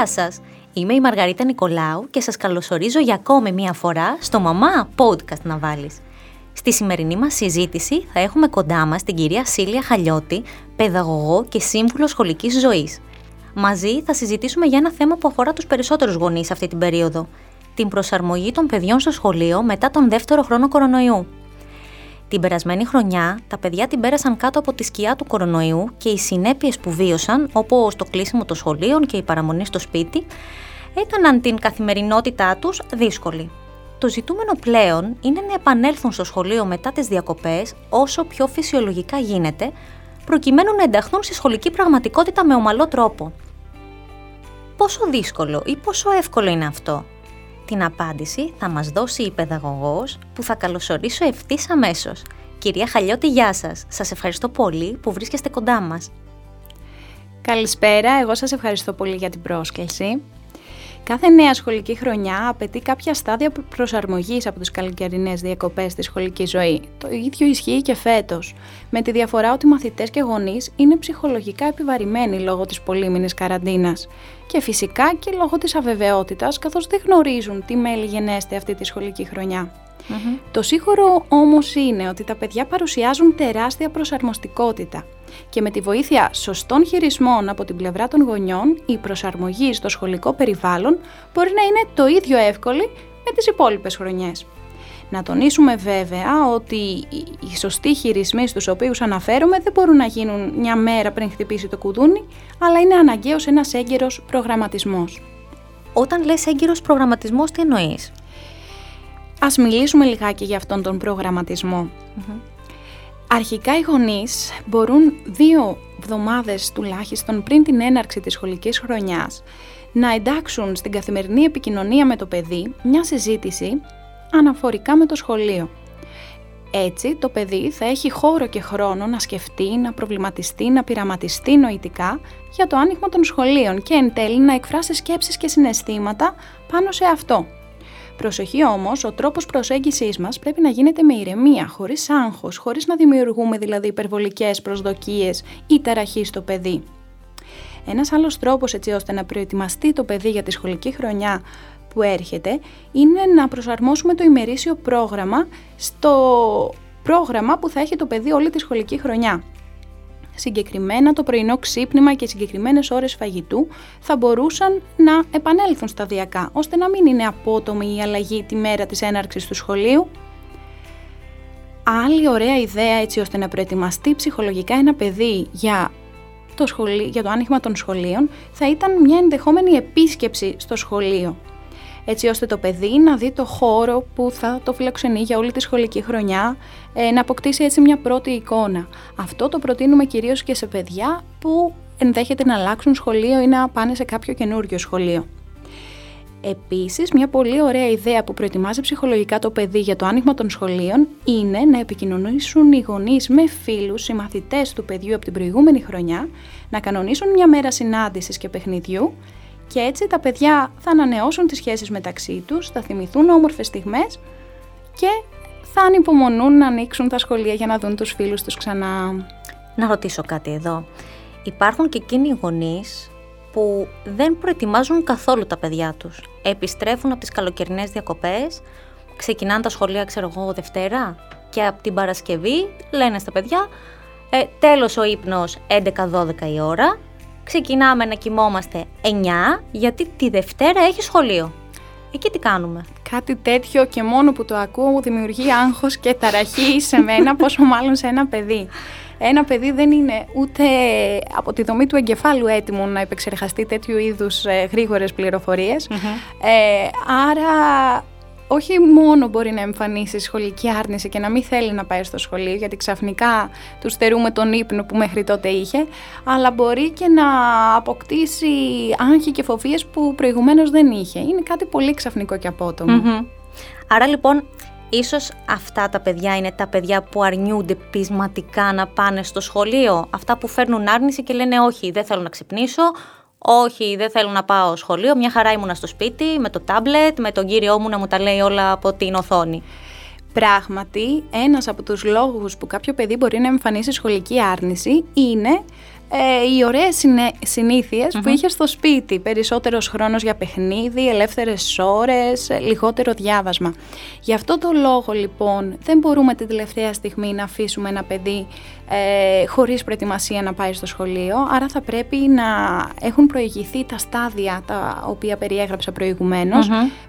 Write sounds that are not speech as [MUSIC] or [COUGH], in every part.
Γεια σας! Είμαι η Μαργαρίτα Νικολάου και σας καλωσορίζω για ακόμη μία φορά στο «Μαμά Podcast να βάλεις». Στη σημερινή μας συζήτηση θα έχουμε κοντά μας την κυρία Σίλια Χαλιώτη, παιδαγωγό και σύμβουλο σχολικής ζωής. Μαζί θα συζητήσουμε για ένα θέμα που αφορά τους περισσότερους γονείς αυτή την περίοδο, την προσαρμογή των παιδιών στο σχολείο μετά τον δεύτερο χρόνο κορονοϊού. Την περασμένη χρονιά, τα παιδιά την πέρασαν κάτω από τη σκιά του κορονοϊού και οι συνέπειες που βίωσαν, όπως το κλείσιμο των σχολείων και η παραμονή στο σπίτι, έκαναν την καθημερινότητά τους δύσκολη. Το ζητούμενο πλέον είναι να επανέλθουν στο σχολείο μετά τις διακοπές όσο πιο φυσιολογικά γίνεται, προκειμένου να ενταχθούν στη σχολική πραγματικότητα με ομαλό τρόπο. Πόσο δύσκολο ή πόσο εύκολο είναι αυτό; Την απάντηση θα μας δώσει η παιδαγωγός που θα καλωσορίσω ευθύς αμέσως. Κυρία Χαλιώτη, γεια σας. Σας ευχαριστώ πολύ που βρίσκεστε κοντά μας. Καλησπέρα, εγώ σας ευχαριστώ πολύ για την πρόσκληση. Κάθε νέα σχολική χρονιά απαιτεί κάποια στάδια προσαρμογής από τις καλοκαιρινές διακοπές στη σχολική ζωή. Το ίδιο ισχύει και φέτος. Με τη διαφορά ότι μαθητές και γονείς είναι ψυχολογικά επιβαρημένοι λόγω της πολύμηνη καραντίνας. Και φυσικά και λόγω της αβεβαιότητας, καθώς δεν γνωρίζουν τι μέλη γενέστε αυτή τη σχολική χρονιά. Το σίγουρο όμως είναι ότι τα παιδιά παρουσιάζουν τεράστια προσαρμοστικότητα και με τη βοήθεια σωστών χειρισμών από την πλευρά των γονιών η προσαρμογή στο σχολικό περιβάλλον μπορεί να είναι το ίδιο εύκολη με τις υπόλοιπες χρονιές. Να τονίσουμε βέβαια ότι οι σωστοί χειρισμοί στους οποίους αναφέρομαι δεν μπορούν να γίνουν μια μέρα πριν χτυπήσει το κουδούνι, αλλά είναι αναγκαίος ένας έγκαιρος προγραμματισμός. Όταν λες έγκυρος προγραμματισμός, τι εννοείς; Ας μιλήσουμε λιγάκι για αυτόν τον προγραμματισμο Αρχικά οι γονείς μπορούν δύο εβδομάδες τουλάχιστον πριν την έναρξη της σχολικής χρονιάς να εντάξουν στην καθημερινή επικοινωνία με το παιδί μια συζήτηση αναφορικά με το σχολείο. Έτσι, το παιδί θα έχει χώρο και χρόνο να σκεφτεί, να προβληματιστεί, να πειραματιστεί νοητικά για το άνοιγμα των σχολείων και εν τέλει να εκφράσει σκέψεις και συναισθήματα πάνω σε αυτό. Προσοχή όμως, ο τρόπος προσέγγιση μας πρέπει να γίνεται με ηρεμία, χωρίς άγχος, χωρίς να δημιουργούμε δηλαδή υπερβολικές προσδοκίες ή ταραχή στο παιδί. Ένας άλλος τρόπος έτσι ώστε να προετοιμαστεί το παιδί για τη σχολική χρονιά που έρχεται είναι να προσαρμόσουμε το ημερήσιο πρόγραμμα στο πρόγραμμα που θα έχει το παιδί όλη τη σχολική χρονιά συγκεκριμένα το πρωινό ξύπνημα και συγκεκριμένες ώρες φαγητού θα μπορούσαν να επανέλθουν σταδιακά, ώστε να μην είναι απότομη η αλλαγή τη μέρα της έναρξης του σχολείου. Άλλη ωραία ιδέα έτσι ώστε να προετοιμαστεί ψυχολογικά ένα παιδί για το, σχολείο, για το άνοιγμα των σχολείων θα ήταν μια ενδεχόμενη επίσκεψη στο σχολείο έτσι ώστε το παιδί να δει το χώρο που θα το φιλοξενεί για όλη τη σχολική χρονιά, ε, να αποκτήσει έτσι μια πρώτη εικόνα. Αυτό το προτείνουμε κυρίως και σε παιδιά που ενδέχεται να αλλάξουν σχολείο ή να πάνε σε κάποιο καινούριο σχολείο. Επίσης, μια πολύ ωραία ιδέα που προετοιμάζει ψυχολογικά το παιδί για το άνοιγμα των σχολείων είναι να επικοινωνήσουν οι γονείς με φίλους, οι μαθητές του παιδιού από την προηγούμενη χρονιά, να κανονίσουν μια μέρα συνάντησης και παιχνιδιού και έτσι τα παιδιά θα ανανεώσουν τις σχέσεις μεταξύ τους, θα θυμηθούν όμορφες στιγμές και θα ανυπομονούν να ανοίξουν τα σχολεία για να δουν τους φίλους τους ξανά. Να ρωτήσω κάτι εδώ. Υπάρχουν και εκείνοι οι γονείς που δεν προετοιμάζουν καθόλου τα παιδιά τους. Επιστρέφουν από τις καλοκαιρινές διακοπές, ξεκινάνε τα σχολεία, ξέρω εγώ, Δευτέρα και από την Παρασκευή λένε στα παιδιά ε, τέλος ο ύπνος 11-12 η ώρα, ξεκινάμε να κοιμόμαστε 9 γιατί τη Δευτέρα έχει σχολείο. Εκεί τι κάνουμε; Κάτι τέτοιο και μόνο που το ακούω δημιουργεί άγχος και ταραχή σε μένα, [LAUGHS] πόσο μάλλον σε ένα παιδί. Ένα παιδί δεν είναι ούτε από τη δομή του εγκεφάλου έτοιμο να επεξεργαστεί τέτοιου είδους ε, γρήγορες Ε, άρα όχι μόνο μπορεί να εμφανίσει σχολική άρνηση και να μην θέλει να πάει στο σχολείο, γιατί ξαφνικά του στερούμε τον ύπνο που μέχρι τότε είχε, αλλά μπορεί και να αποκτήσει άγχη και φοβίες που προηγουμένως δεν είχε. Είναι κάτι πολύ ξαφνικό και απότομο. Άρα λοιπόν, ίσως αυτά τα παιδιά είναι τα παιδιά που αρνιούνται πεισματικά να πάνε στο σχολείο, αυτά που φέρνουν άρνηση και λένε όχι, δεν θέλω να ξυπνήσω, όχι, δεν θέλω να πάω σχολείο. Μια χαρά ήμουνα στο σπίτι με το τάμπλετ, με τον κύριό μου να μου τα λέει όλα από την οθόνη. Πράγματι, ένας από τους λόγους που κάποιο παιδί μπορεί να εμφανίσει σχολική άρνηση είναι ε, οι ωραίες συνήθειες που είχες στο σπίτι. Περισσότερος χρόνος για παιχνίδι, ελεύθερες ώρες, λιγότερο διάβασμα. Γι' αυτό το λόγο λοιπόν δεν μπορούμε την τελευταία στιγμή να αφήσουμε ένα παιδί ε, χωρίς προετοιμασία να πάει στο σχολείο, άρα θα πρέπει να έχουν προηγηθεί τα στάδια τα οποία περιέγραψα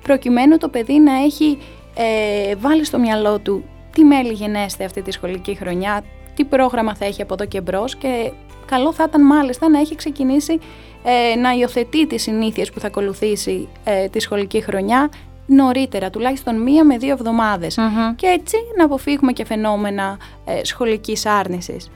προκειμένου το παιδί να έχει ε, βάλει στο μυαλό του τι μέλη γενέστε αυτή τη σχολική χρονιά, τι πρόγραμμα θα έχει από εδώ και μπρος και καλό θα ήταν μάλιστα να έχει ξεκινήσει ε, να υιοθετεί τις συνήθειες που θα ακολουθήσει ε, τη σχολική χρονιά νωρίτερα, τουλάχιστον μία με δύο και έτσι να αποφύγουμε και φαινόμενα ε, σχολικής άρνησης.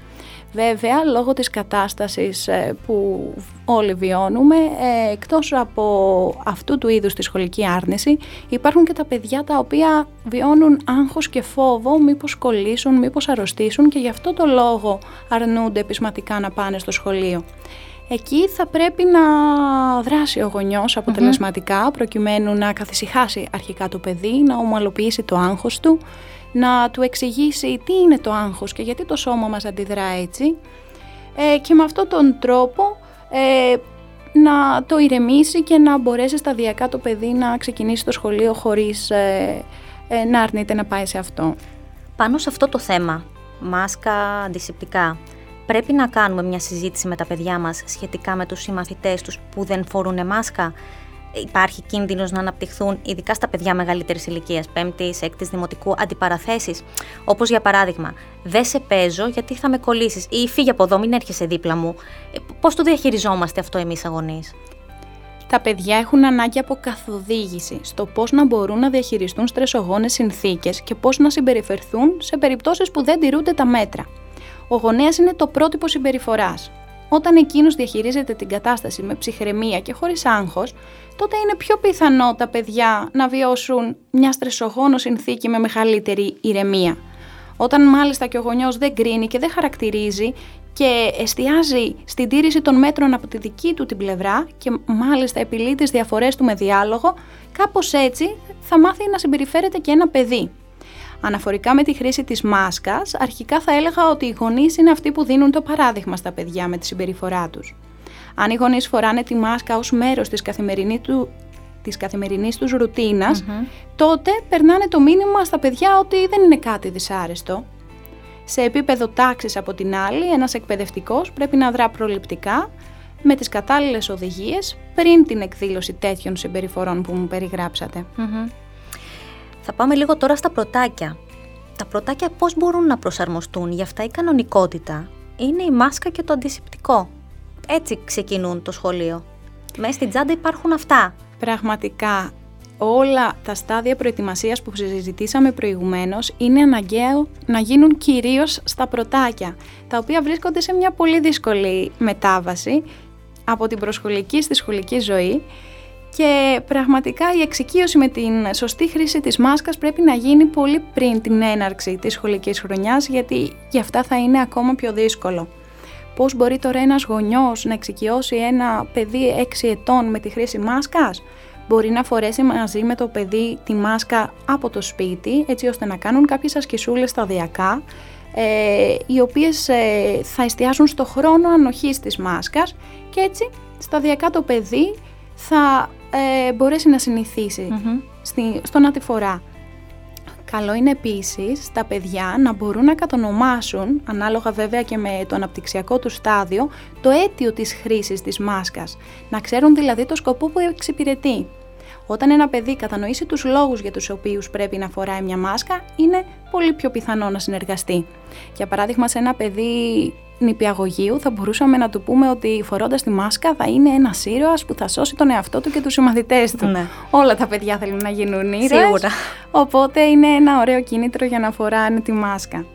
Βέβαια, λόγω της κατάστασης ε, που όλοι βιώνουμε, ε, εκτός από αυτού του είδους τη σχολική άρνηση, υπάρχουν και τα παιδιά τα οποία βιώνουν άγχος και φόβο μήπως κολλήσουν, μήπως αρρωστήσουν και γι' αυτό το λόγο αρνούνται επισματικά να πάνε στο σχολείο. Εκεί θα πρέπει να δράσει ο γονιός προκειμένου να καθησυχάσει αρχικά το παιδί, να ομαλοποιήσει το άγχος του, να του εξηγήσει τι είναι το άγχος και γιατί το σώμα μας αντιδρά έτσι ε, και με αυτόν τον τρόπο ε, να το ηρεμήσει και να μπορέσει σταδιακά το παιδί να ξεκινήσει το σχολείο χωρίς ε, ε, να αρνείται να πάει σε αυτό. Πάνω σε αυτό το θέμα, μάσκα, αντισηπτικά, πρέπει να κάνουμε μια συζήτηση με τα παιδιά μας σχετικά με τους συμμαθητές τους που δεν φορούν μάσκα; Υπάρχει κίνδυνος να αναπτυχθούν, ειδικά στα παιδιά μεγαλύτερης ηλικίας, πέμπτης, έκτης δημοτικού, αντιπαραθέσεις. Όπως για παράδειγμα, δεν σε παίζω γιατί θα με κολλήσεις ή φύγει από εδώ, μην έρχεσαι δίπλα μου. Ε, Πώς το διαχειριζόμαστε αυτό εμείς αγωνεί. Τα παιδιά έχουν ανάγκη από καθοδήγηση στο πώς να μπορούν να διαχειριστούν στρεσογόνες συνθήκες και πώς να συμπεριφερθούν σε περιπτώσεις που δεν τηρούνται τα μέτρα. Ο γονέας είναι το πρότυπο συμπεριφοράς. Όταν εκείνος διαχειρίζεται την κατάσταση με ψυχραιμία και χωρίς άγχος, τότε είναι πιο πιθανό τα παιδιά να βιώσουν μια στρεσογόνο συνθήκη με μεγαλύτερη ηρεμία. Όταν μάλιστα και ο γονιός δεν κρίνει και δεν χαρακτηρίζει και εστιάζει στην τήρηση των μέτρων από τη δική του την πλευρά και μάλιστα επιλύει τις διαφορές του με διάλογο, κάπως έτσι θα μάθει να συμπεριφέρεται και ένα παιδί. Αναφορικά με τη χρήση της μάσκας, αρχικά θα έλεγα ότι οι γονείς είναι αυτοί που δίνουν το παράδειγμα στα παιδιά με τη συμπεριφορά τους. Αν οι γονείς φοράνε τη μάσκα ως μέρος της καθημερινής, του, της καθημερινής τους ρουτινας τότε περνάνε το μήνυμα στα παιδιά ότι δεν είναι κάτι δυσάρεστο. Σε επίπεδο τάξης από την άλλη, ένας εκπαιδευτικός πρέπει να δρά προληπτικά με τις κατάλληλες οδηγίες πριν την εκδήλωση τέτοιων συμπεριφορών που μου περιγραψατε θα πάμε λίγο τώρα στα πρωτάκια. Τα πρωτάκια πώς μπορούν να προσαρμοστούν, για αυτά η κανονικότητα; Είναι η μάσκα και το αντισηπτικό. Έτσι ξεκινούν το σχολείο. Μέσα στην τσάντα υπάρχουν αυτά. Πραγματικά όλα τα στάδια προετοιμασίας που συζητήσαμε προηγουμένως είναι αναγκαίο να γίνουν κυρίως στα πρωτάκια, τα οποία βρίσκονται σε μια πολύ δύσκολη μετάβαση από την προσχολική στη σχολική ζωή και πραγματικά η εξοικείωση με την σωστή χρήση της μάσκας πρέπει να γίνει πολύ πριν την έναρξη της σχολικής χρονιάς γιατί γι' αυτά θα είναι ακόμα πιο δύσκολο. Πώς μπορεί τώρα ένας γονιός να εξοικειώσει ένα παιδί 6 ετών με τη χρήση μάσκας; Μπορεί να φορέσει μαζί με το παιδί τη μάσκα από το σπίτι έτσι ώστε να κάνουν κάποιες ασκησούλες σταδιακά ε, οι οποίες ε, θα εστιάζουν στο χρόνο ανοχής της μάσκας και έτσι σταδιακά το παιδί θα ε, μπορέσει να συνηθισει στη, στο να τη φορά. Καλό είναι επίσης τα παιδιά να μπορούν να κατονομάσουν, ανάλογα βέβαια και με το αναπτυξιακό του στάδιο, το αίτιο της χρήσης της μάσκας. Να ξέρουν δηλαδή το σκοπό που εξυπηρετεί. Όταν ένα παιδί κατανοήσει τους λόγους για τους οποίους πρέπει να φοράει μια μάσκα, είναι πολύ πιο πιθανό να συνεργαστεί. Για παράδειγμα, σε ένα παιδί νηπιαγωγείου θα μπορούσαμε να του πούμε ότι φορώντας τη μάσκα θα είναι ένας ήρωας που θα σώσει τον εαυτό του και τους συμμαθητές του. Ναι. Όλα τα παιδιά θέλουν να γίνουν ήρωες, Σίγουρα. οπότε είναι ένα ωραίο κίνητρο για να φοράνε τη μάσκα.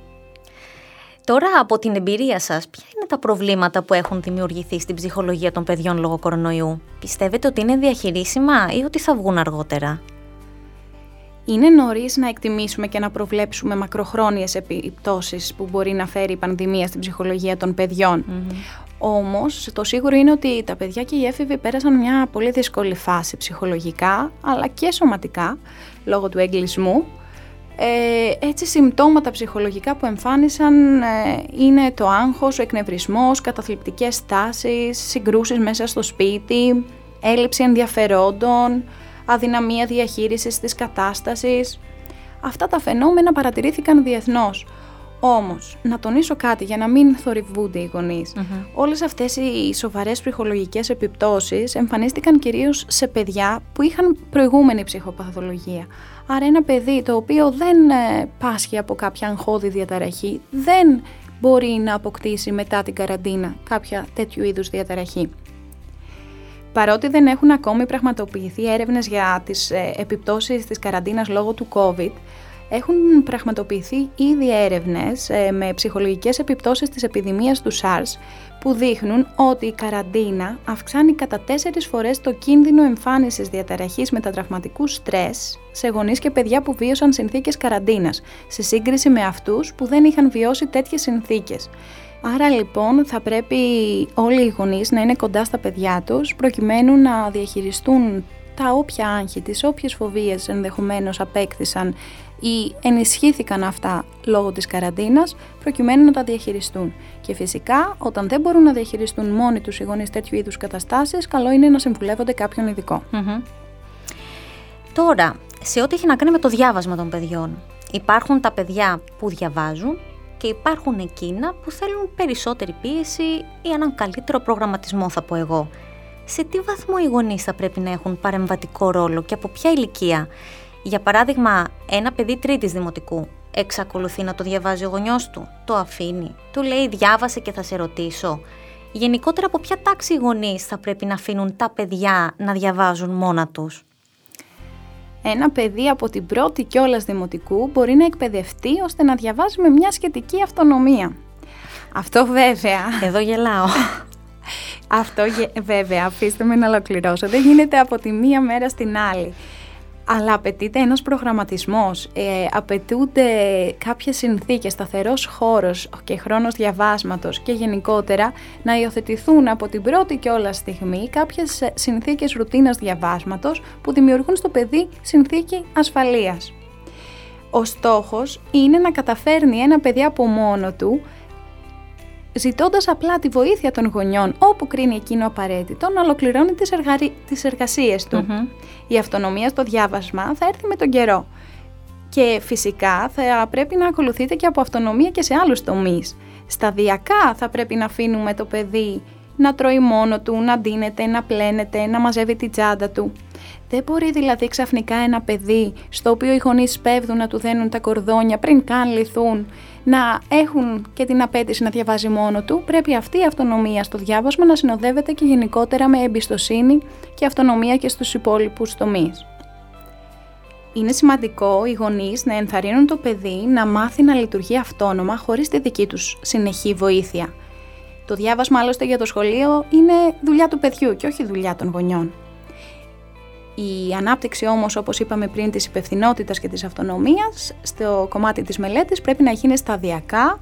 Τώρα από την εμπειρία σας, ποια είναι τα προβλήματα που έχουν δημιουργηθεί στην ψυχολογία των παιδιών λόγω κορονοϊού; Πιστεύετε ότι είναι διαχειρίσιμα ή ότι θα βγουν αργότερα; Είναι νωρίς να εκτιμήσουμε και να προβλέψουμε μακροχρόνιες επιπτώσεις που μπορεί να φέρει η πανδημία στην ψυχολογία των παιδιών. Mm-hmm. Όμως, το σίγουρο είναι ότι τα παιδιά και οι έφηβοι πέρασαν μια πολύ δύσκολη φάση ψυχολογικά, αλλά και σωματικά, λόγω του εγκλισμού. Ε, έτσι συμπτώματα ψυχολογικά που εμφάνισαν ε, είναι το άγχος, ο εκνευρισμός, καταθλιπτικές στάσεις, συγκρούσεις μέσα στο σπίτι, έλλειψη ενδιαφερόντων, αδυναμία διαχείρισης της κατάστασης. Αυτά τα φαινόμενα παρατηρήθηκαν διεθνώς. Όμως, να τονίσω κάτι για να μην θορυβούνται οι γονείς. Mm-hmm. Όλες αυτές οι σοβαρές ψυχολογικές επιπτώσεις εμφανίστηκαν κυρίως σε παιδιά που είχαν προηγούμενη ψυχοπαθολογία. Άρα ένα παιδί το οποίο δεν ε, πάσχει από κάποια αγχώδη διαταραχή, δεν μπορεί να αποκτήσει μετά την καραντίνα κάποια τέτοιου είδους διαταραχή. Παρότι δεν έχουν ακόμη πραγματοποιηθεί έρευνες για τις ε, επιπτώσεις της καραντίνας λόγω του COVID, έχουν πραγματοποιηθεί ήδη έρευνες ε, με ψυχολογικές επιπτώσεις της επιδημίας του SARS που δείχνουν ότι η καραντίνα αυξάνει κατά τέσσερις φορές το κίνδυνο εμφάνισης διαταραχής μετατραυματικού στρες σε γονείς και παιδιά που βίωσαν συνθήκες καραντίνας, σε σύγκριση με αυτούς που δεν είχαν βιώσει τέτοιες συνθήκες. Άρα λοιπόν θα πρέπει όλοι οι γονείς να είναι κοντά στα παιδιά τους προκειμένου να διαχειριστούν τα όποια άγχη, τις όποιες φοβίες ενδεχομένως απέκτησαν ή ενισχύθηκαν αυτά λόγω της καραντίνας προκειμένου να τα διαχειριστούν. Και φυσικά όταν δεν μπορούν να διαχειριστούν μόνοι τους οι γονείς τέτοιου είδους καταστάσεις, καλό είναι να συμβουλεύονται κάποιον Τώρα, σε ό,τι έχει να κάνει με το διάβασμα των παιδιών, υπάρχουν τα παιδιά που διαβάζουν και υπάρχουν εκείνα που θέλουν περισσότερη πίεση ή έναν καλύτερο προγραμματισμό θα πω εγώ. Σε τι βαθμό οι γονείς θα πρέπει να έχουν παρεμβατικό ρόλο και από ποια ηλικία; Για παράδειγμα, ένα παιδί τρίτης δημοτικού εξακολουθεί να το διαβάζει ο γονιός του, το αφήνει, του λέει διάβασε και θα σε ρωτήσω. Γενικότερα από ποια τάξη οι γονείς θα πρέπει να αφήνουν τα παιδιά να διαβάζουν μόνα τους; Ένα παιδί από την πρώτη κιόλας δημοτικού μπορεί να εκπαιδευτεί ώστε να διαβάζει με μια σχετική αυτονομία. Αυτό βέβαια... Εδώ γελάω. Αυτό βέβαια, αφήστε με να ολοκληρώσω, δεν γίνεται από τη μία μέρα στην άλλη αλλά απαιτείται ένας προγραμματισμός, ε, απαιτούνται κάποιες συνθήκες, σταθερός χώρος και χρόνος διαβάσματος και γενικότερα να υιοθετηθούν από την πρώτη και όλα στιγμή κάποιες συνθήκες ρουτίνας διαβάσματος που δημιουργούν στο παιδί συνθήκη ασφαλείας. Ο στόχος είναι να καταφέρνει ένα παιδί από μόνο του ζητώντας απλά τη βοήθεια των γονιών όπου κρίνει εκείνο απαραίτητο να ολοκληρώνει τις, εργαρι... τις εργασίες του. Η αυτονομία στο διάβασμα θα έρθει με τον καιρό. Και φυσικά θα πρέπει να ακολουθείτε και από αυτονομία και σε άλλους τομείς. Σταδιακά θα πρέπει να αφήνουμε το παιδί να τρώει μόνο του, να ντύνεται, να πλένεται, να μαζεύει την τσάντα του. Δεν μπορεί δηλαδή ξαφνικά ένα παιδί στο οποίο οι γονείς σπέβδουν να του δένουν τα κορδόνια πριν καν λυθούν να έχουν και την απέτηση να διαβάζει μόνο του, πρέπει αυτή η αυτονομία στο διάβασμα να συνοδεύεται και γενικότερα με εμπιστοσύνη και αυτονομία και στους υπόλοιπους τομείς. Είναι σημαντικό οι γονείς να ενθαρρύνουν το παιδί να μάθει να λειτουργεί αυτόνομα χωρίς τη δική τους συνεχή βοήθεια. Το διάβασμα άλλωστε για το σχολείο είναι δουλειά του παιδιού και όχι δουλειά των γονιών. Η ανάπτυξη όμως, όπως είπαμε πριν, της υπευθυνότητας και της αυτονομίας στο κομμάτι της μελέτης πρέπει να γίνει σταδιακά,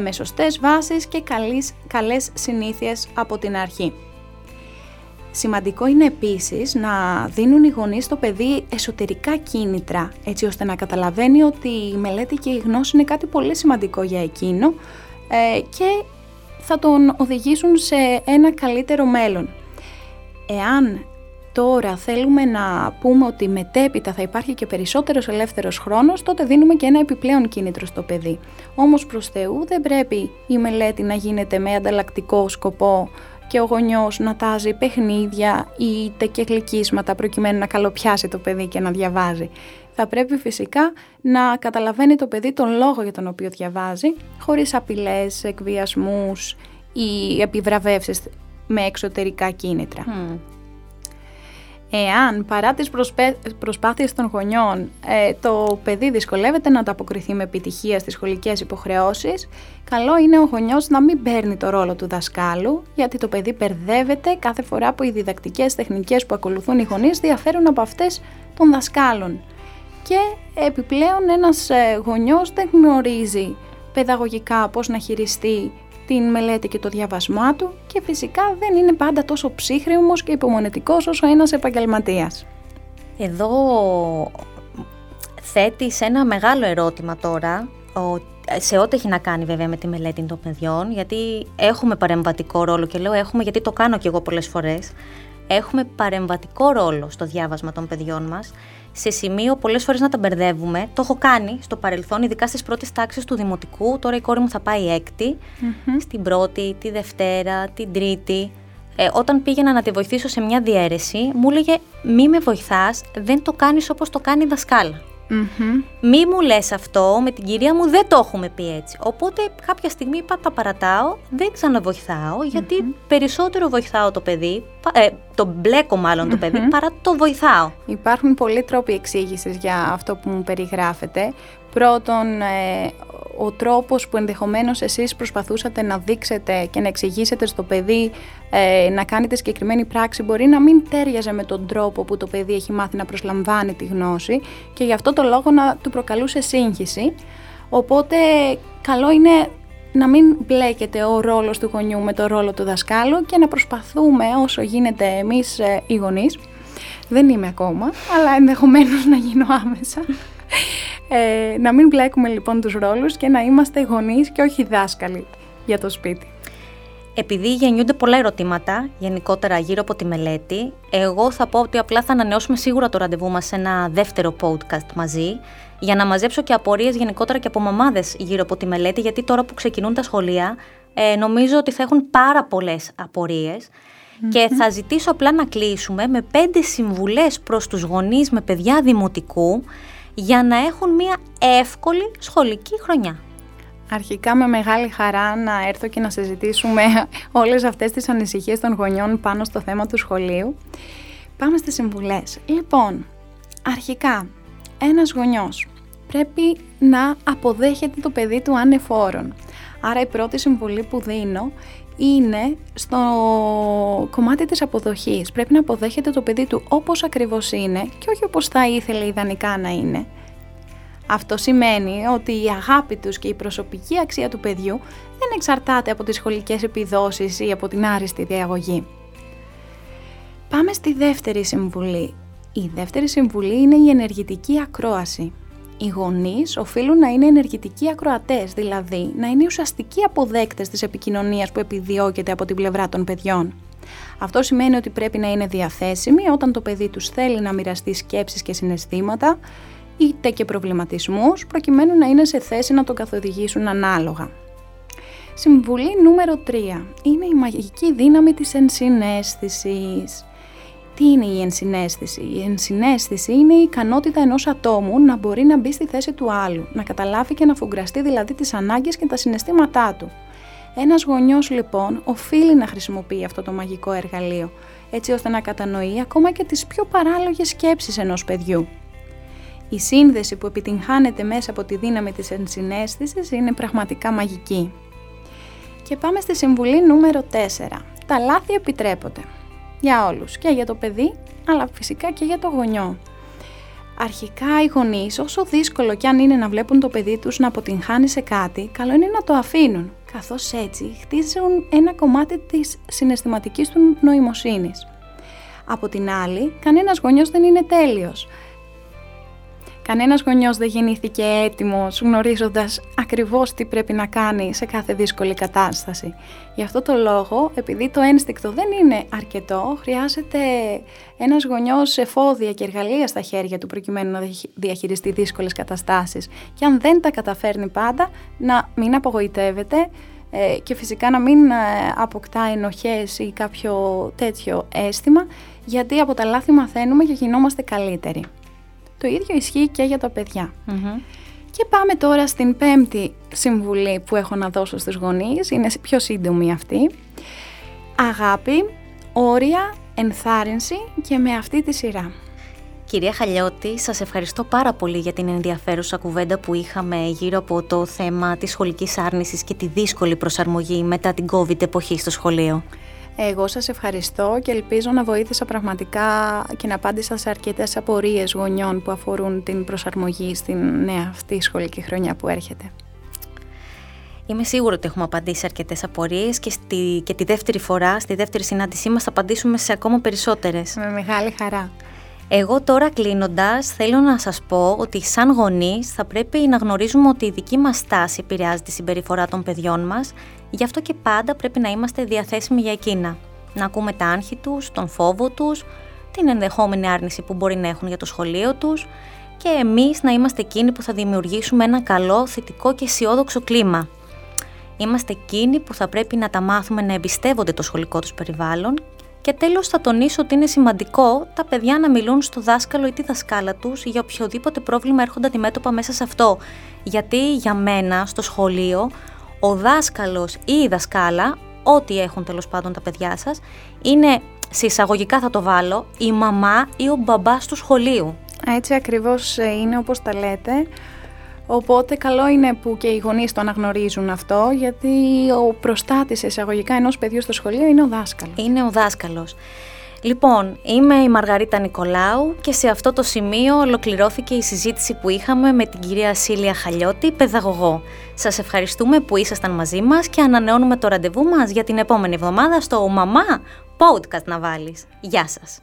με σωστές βάσεις και καλές, καλές συνήθειες από την αρχή. Σημαντικό είναι επίσης να δίνουν οι γονείς στο παιδί εσωτερικά κίνητρα, έτσι ώστε να καταλαβαίνει ότι η μελέτη και η γνώση είναι κάτι πολύ σημαντικό για εκείνο ε, και θα τον οδηγήσουν σε ένα καλύτερο μέλλον. Εάν τώρα θέλουμε να πούμε ότι μετέπειτα θα υπάρχει και περισσότερος ελεύθερος χρόνος, τότε δίνουμε και ένα επιπλέον κίνητρο στο παιδί. Όμως προς Θεού δεν πρέπει η μελέτη να γίνεται με ανταλλακτικό σκοπό και ο γονιός να τάζει παιχνίδια ή και γλυκίσματα προκειμένου να καλοπιάσει το παιδί και να διαβάζει. Θα πρέπει φυσικά να καταλαβαίνει το παιδί τον λόγο για τον οποίο διαβάζει, χωρίς απειλές, εκβιασμούς ή επιβραβεύσεις με εξωτερικά κίνητρα. Εάν παρά τις προσπέ... προσπάθειες των γονιών ε, το παιδί δυσκολεύεται να ανταποκριθεί με επιτυχία στις σχολικές υποχρεώσεις, καλό είναι ο γονιός να μην παίρνει το ρόλο του δασκάλου, γιατί το παιδί μπερδεύεται κάθε φορά που οι διδακτικές τεχνικές που ακολουθούν οι γονείς διαφέρουν από αυτές των δασκάλων. Και επιπλέον ένας ε, γονιός δεν γνωρίζει παιδαγωγικά πώς να χειριστεί την μελέτη και το διαβασμά του και φυσικά δεν είναι πάντα τόσο ψύχρεμος και υπομονετικός όσο ένας επαγγελματίας. Εδώ θέτει σε ένα μεγάλο ερώτημα τώρα, σε ό,τι έχει να κάνει βέβαια με τη μελέτη των παιδιών, γιατί έχουμε παρεμβατικό ρόλο και λέω έχουμε γιατί το κάνω και εγώ πολλές φορές, έχουμε παρεμβατικό ρόλο στο διάβασμα των παιδιών μας, σε σημείο πολλές φορές να τα μπερδεύουμε. Το έχω κάνει στο παρελθόν, ειδικά στις πρώτες τάξεις του Δημοτικού. Τώρα η κόρη μου θα πάει έκτη, στην πρώτη, τη Δευτέρα, την Τρίτη. Ε, όταν πήγαινα να τη βοηθήσω σε μια διαίρεση, μου έλεγε μη με βοηθάς, δεν το κάνεις όπως το κάνει η δασκάλα. Mm-hmm. Μη μου λες αυτό, με την κυρία μου δεν το έχουμε πει έτσι. Οπότε κάποια στιγμή είπα τα παρατάω, δεν ξαναβοηθάω, περισσότερο βοηθάω το παιδί, ε, το μπλέκω μάλλον το παιδί, παρά το βοηθάω. Υπάρχουν πολλοί τρόποι εξήγησης για αυτό που μου περιγράφετε. Πρώτον, ε, ο τρόπος που ενδεχομένως εσείς προσπαθούσατε να δείξετε και να εξηγήσετε στο παιδί ε, να κάνετε συγκεκριμένη πράξη μπορεί να μην τέριαζε με τον τρόπο που το παιδί έχει μάθει να προσλαμβάνει τη γνώση και γι' αυτό το λόγο να του προκαλούσε σύγχυση. Οπότε καλό είναι να μην μπλέκεται ο ρόλος του γονιού με το ρόλο του δασκάλου και να προσπαθούμε όσο γίνεται εμείς ε, οι γονείς, δεν είμαι ακόμα, αλλά ενδεχομένως να γίνω άμεσα, ε, να μην μπλέκουμε λοιπόν τους ρόλους και να είμαστε γονείς και όχι δάσκαλοι για το σπίτι. Επειδή γεννιούνται πολλά ερωτήματα γενικότερα γύρω από τη μελέτη, εγώ θα πω ότι απλά θα ανανεώσουμε σίγουρα το ραντεβού μας σε ένα δεύτερο podcast μαζί, για να μαζέψω και απορίες γενικότερα και από μαμάδες γύρω από τη μελέτη, γιατί τώρα που ξεκινούν τα σχολεία, ε, νομίζω ότι θα έχουν πάρα πολλές και θα ζητήσω απλά να κλείσουμε με πέντε συμβουλές προς τους γονείς με παιδιά δημοτικού, για να έχουν μια εύκολη σχολική χρονιά. Αρχικά με μεγάλη χαρά να έρθω και να συζητήσουμε [LAUGHS] όλες αυτές τις ανησυχίες των γονιών πάνω στο θέμα του σχολείου. Πάμε στις συμβουλές. Λοιπόν, αρχικά, ένας γονιός πρέπει να αποδέχεται το παιδί του ανεφόρων. Άρα η πρώτη συμβουλή που δίνω είναι στο κομμάτι της αποδοχής. Πρέπει να αποδέχεται το παιδί του όπως ακριβώς είναι και όχι όπως θα ήθελε ιδανικά να είναι. Αυτό σημαίνει ότι η αγάπη τους και η προσωπική αξία του παιδιού δεν εξαρτάται από τις σχολικές επιδόσεις ή από την άριστη διαγωγή. Πάμε στη δεύτερη συμβουλή. Η δεύτερη συμβουλή είναι η ενεργητική ακρόαση. Οι γονείς οφείλουν να είναι ενεργητικοί ακροατές, δηλαδή να είναι ουσιαστικοί αποδέκτες της επικοινωνίας που επιδιώκεται από την πλευρά των παιδιών. Αυτό σημαίνει ότι πρέπει να είναι διαθέσιμοι όταν το παιδί τους θέλει να μοιραστεί σκέψεις και συναισθήματα, είτε και προβληματισμούς, προκειμένου να είναι σε θέση να τον καθοδηγήσουν ανάλογα. Συμβουλή νούμερο 3. Είναι η μαγική δύναμη της ενσυναίσθησης. Τι είναι η ενσυναίσθηση. Η ενσυναίσθηση είναι η ικανότητα ενός ατόμου να μπορεί να μπει στη θέση του άλλου, να καταλάβει και να φουγκραστεί δηλαδή τις ανάγκες και τα συναισθήματά του. Ένας γονιός λοιπόν οφείλει να χρησιμοποιεί αυτό το μαγικό εργαλείο, έτσι ώστε να κατανοεί ακόμα και τις πιο παράλογες σκέψεις ενός παιδιού. Η σύνδεση που επιτυγχάνεται μέσα από τη δύναμη της ενσυναίσθησης είναι πραγματικά μαγική. Και πάμε στη συμβουλή νούμερο 4. Τα λάθη επιτρέπονται για όλους και για το παιδί αλλά φυσικά και για το γονιό. Αρχικά οι γονείς, όσο δύσκολο κι αν είναι να βλέπουν το παιδί τους να αποτυγχάνει σε κάτι, καλό είναι να το αφήνουν, καθώς έτσι χτίζουν ένα κομμάτι της συναισθηματικής του νοημοσύνης. Από την άλλη, κανένας γονιός δεν είναι τέλειος, Κανένας γονιός δεν γεννήθηκε έτοιμος γνωρίζοντας ακριβώς τι πρέπει να κάνει σε κάθε δύσκολη κατάσταση. Γι' αυτό το λόγο, επειδή το ένστικτο δεν είναι αρκετό, χρειάζεται ένας γονιός εφόδια και εργαλεία στα χέρια του προκειμένου να διαχειριστεί δύσκολες καταστάσεις. Και αν δεν τα καταφέρνει πάντα, να μην απογοητεύεται ε, και φυσικά να μην ε, αποκτά ενοχές ή κάποιο τέτοιο αίσθημα, γιατί από τα λάθη μαθαίνουμε και γινόμαστε καλύτεροι. Το ίδιο ισχύει και για τα παιδια Και πάμε τώρα στην πέμπτη συμβουλή που έχω να δώσω στους γονείς, είναι πιο σύντομη αυτή. Αγάπη, όρια, ενθάρρυνση και με αυτή τη σειρά. Κυρία Χαλιώτη, σας ευχαριστώ πάρα πολύ για την ενδιαφέρουσα κουβέντα που είχαμε γύρω από το θέμα της σχολικής άρνησης και τη δύσκολη προσαρμογή μετά την COVID εποχή στο σχολείο. Εγώ σας ευχαριστώ και ελπίζω να βοήθησα πραγματικά και να απάντησα σε αρκετές απορίες γονιών που αφορούν την προσαρμογή στην νέα αυτή σχολική χρονιά που έρχεται. Είμαι σίγουρη ότι έχουμε απαντήσει σε αρκετές απορίες και, στη, και τη δεύτερη φορά, στη δεύτερη συνάντησή μας θα απαντήσουμε σε ακόμα περισσότερες. Με μεγάλη χαρά. Εγώ τώρα κλείνοντας θέλω να σας πω ότι σαν γονείς θα πρέπει να γνωρίζουμε ότι η δική μας στάση επηρεάζει τη συμπεριφορά των παιδιών μας, γι' αυτό και πάντα πρέπει να είμαστε διαθέσιμοι για εκείνα. Να ακούμε τα άγχη τους, τον φόβο τους, την ενδεχόμενη άρνηση που μπορεί να έχουν για το σχολείο τους και εμείς να είμαστε εκείνοι που θα δημιουργήσουμε ένα καλό, θετικό και αισιόδοξο κλίμα. Είμαστε εκείνοι που θα πρέπει να τα μάθουμε να εμπιστεύονται το σχολικό τους περιβάλλον και τέλος θα τονίσω ότι είναι σημαντικό τα παιδιά να μιλούν στο δάσκαλο ή τη δασκάλα τους για οποιοδήποτε πρόβλημα έρχονται αντιμέτωπα μέσα σε αυτό. Γιατί για μένα στο σχολείο ο δάσκαλος ή η δασκάλα, ό,τι έχουν τέλος πάντων τα παιδιά σας, είναι σε εισαγωγικά θα το βάλω, η μαμά ή ο μπαμπάς του σχολείου. Έτσι ακριβώς ε, είναι όπως τα λέτε. Οπότε καλό είναι που και οι γονείς το αναγνωρίζουν αυτό, γιατί ο προστάτης εισαγωγικά ενός παιδιού στο σχολείο είναι ο δάσκαλος. Είναι ο δάσκαλος. Λοιπόν, είμαι η Μαργαρίτα Νικολάου και σε αυτό το σημείο ολοκληρώθηκε η συζήτηση που είχαμε με την κυρία Σίλια Χαλιώτη, παιδαγωγό. Σας ευχαριστούμε που ήσασταν μαζί μας και ανανεώνουμε το ραντεβού μας για την επόμενη εβδομάδα στο «Μαμά, podcast να βάλεις». Γεια σας!